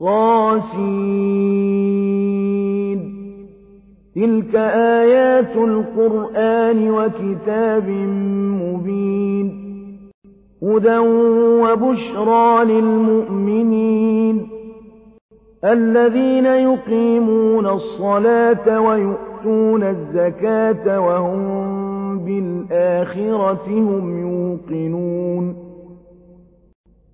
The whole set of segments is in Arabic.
طاسين تلك آيات القرآن وكتاب مبين. هدى وبشرى للمؤمنين. الذين يقيمون الصلاة ويؤتون الزكاة وهم بالآخرة هم يوقنون.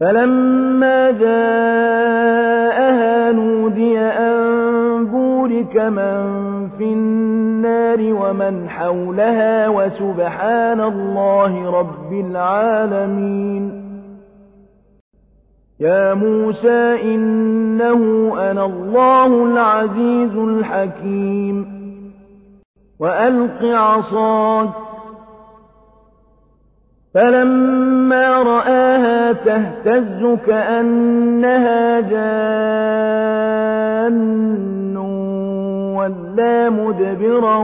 فلما جاءها نودي أن بورك من في النار ومن حولها وسبحان الله رب العالمين. يا موسى إنه أنا الله العزيز الحكيم. وألق عصاك فلما رآها تهتز كأنها جان ولا مدبرا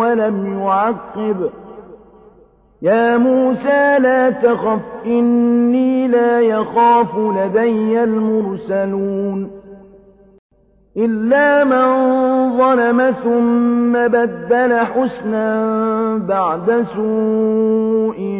ولم يعقب. يا موسى لا تخف إني لا يخاف لدي المرسلون. إلا من ظلم ثم بدل حسنا بعد سوء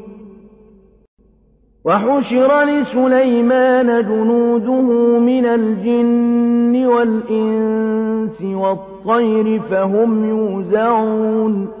وحشر لسليمان جنوده من الجن والإنس والطير فهم يوزعون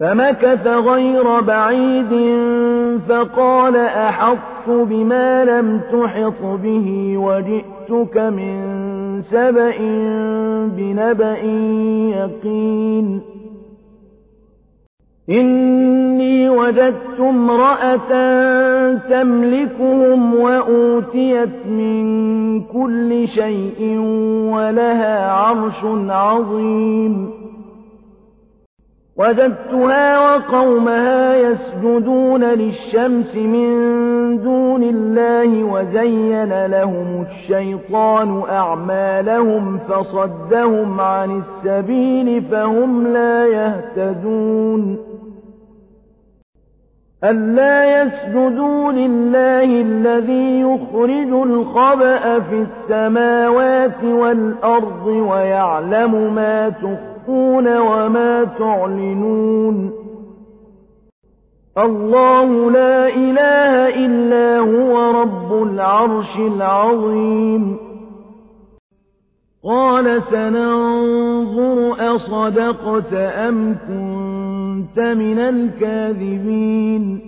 فمكث غير بعيد فقال أحط بما لم تحط به وجئتك من سبأ بنبأ يقين. إني وجدت امرأة تملكهم وأوتيت من كل شيء ولها عرش عظيم. وجدتها وقومها يسجدون للشمس من دون الله وزين لهم الشيطان أعمالهم فصدهم عن السبيل فهم لا يهتدون ألا يسجدوا لله الذي يخرج الخبأ في السماوات والأرض ويعلم ما تخفون وما تعلنون. الله لا إله إلا هو رب العرش العظيم. قال سننظر أصدقت أم كنت من الكاذبين.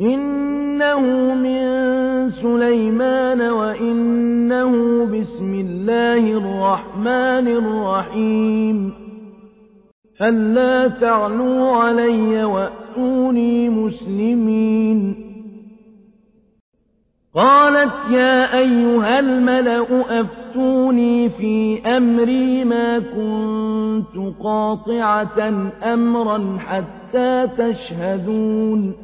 إنه من سليمان وإنه بسم الله الرحمن الرحيم. ألا تعلوا علي وأتوني مسلمين. قالت يا أيها الملأ أفتوني في أمري ما كنت قاطعة أمرا حتى تشهدون.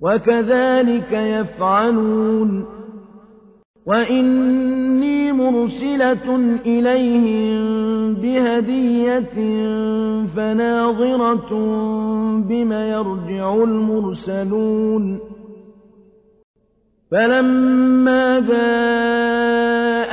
وكذلك يفعلون. وإني مرسلة إليهم بهدية فناظرة بم يرجع المرسلون. فلما جاء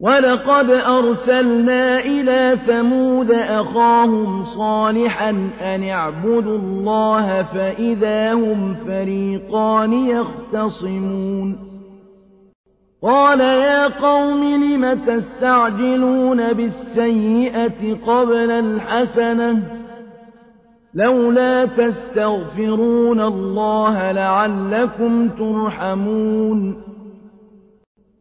وَلَقَدْ أَرْسَلْنَا إِلَىٰ ثَمُودَ أَخَاهُمْ صَالِحًا أَنِ اعْبُدُوا اللَّهَ فَإِذَا هُمْ فَرِيقَانِ يَخْتَصِمُونَ قَالَ يَا قَوْمِ لِمَ تَسْتَعْجِلُونَ بِالسَّيِّئَةِ قَبْلَ الْحَسَنَةِ ۖ لَوْلَا تَسْتَغْفِرُونَ اللَّهَ لَعَلَّكُمْ تُرْحَمُونَ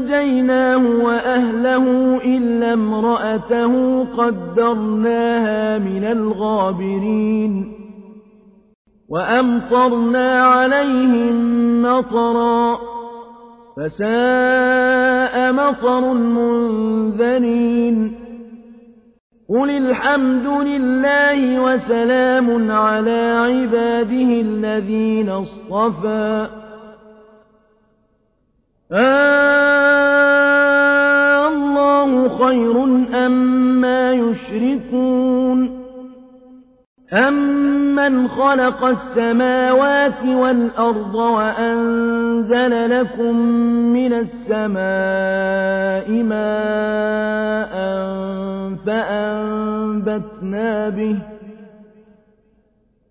فَأَنجَيْنَاهُ وَأَهْلَهُ إِلَّا امْرَأَتَهُ قَدَّرْنَاهَا مِنَ الْغَابِرِينَ وَأَمْطَرْنَا عَلَيْهِم مَّطَرًا ۖ فَسَاءَ مَطَرُ الْمُنذَرِينَ قل الحمد لله وسلام على عباده الذين اصطفى الله خير أما أم يشركون؟ أَمَّنْ خَلَقَ السَّمَاوَاتِ وَالْأَرْضَ وَأَنزَلَ لَكُم مِّنَ السَّمَاءِ مَاءً فَأَنبَتْنَا بِهِ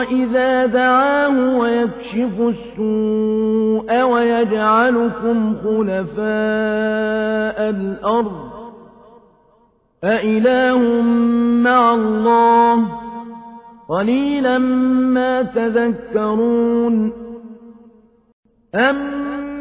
إذا دعاه ويكشف السوء ويجعلكم خلفاء الأرض أإله مع الله قليلا ما تذكرون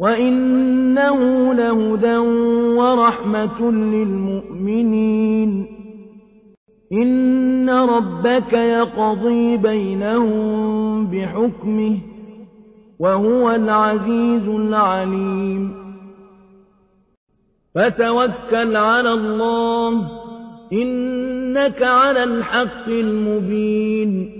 وإنه لهدى ورحمة للمؤمنين إن ربك يقضي بينهم بحكمه وهو العزيز العليم فتوكل على الله إنك على الحق المبين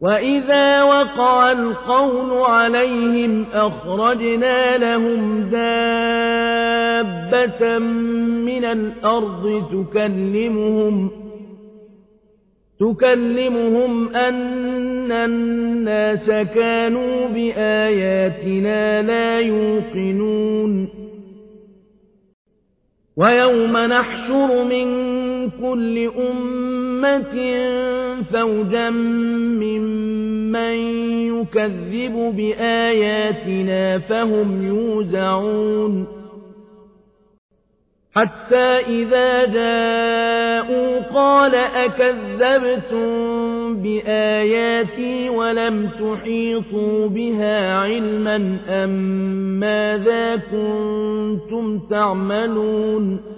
وإذا وقع القول عليهم أخرجنا لهم دابة من الأرض تكلمهم تكلمهم أن الناس كانوا بآياتنا لا يوقنون ويوم نحشر من كل أمة فوجا ممن يكذب بآياتنا فهم يوزعون حتى إذا جاءوا قال أكذبتم بآياتي ولم تحيطوا بها علما أم ماذا كنتم تعملون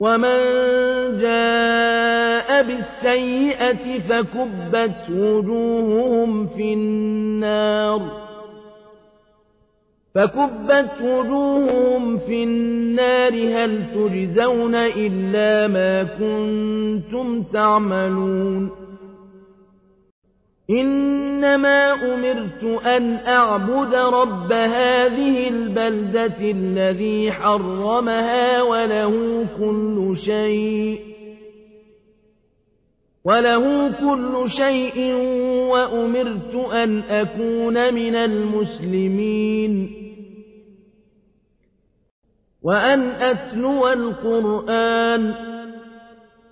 ومن جاء بالسيئة فكبت وجوههم في النار فكبت وجوههم في النار هل تجزون إلا ما كنتم تعملون إنما أمرت أن أعبد رب هذه البلدة الذي حرمها وله كل شيء وله كل شيء وأمرت أن أكون من المسلمين وأن أتلو القرآن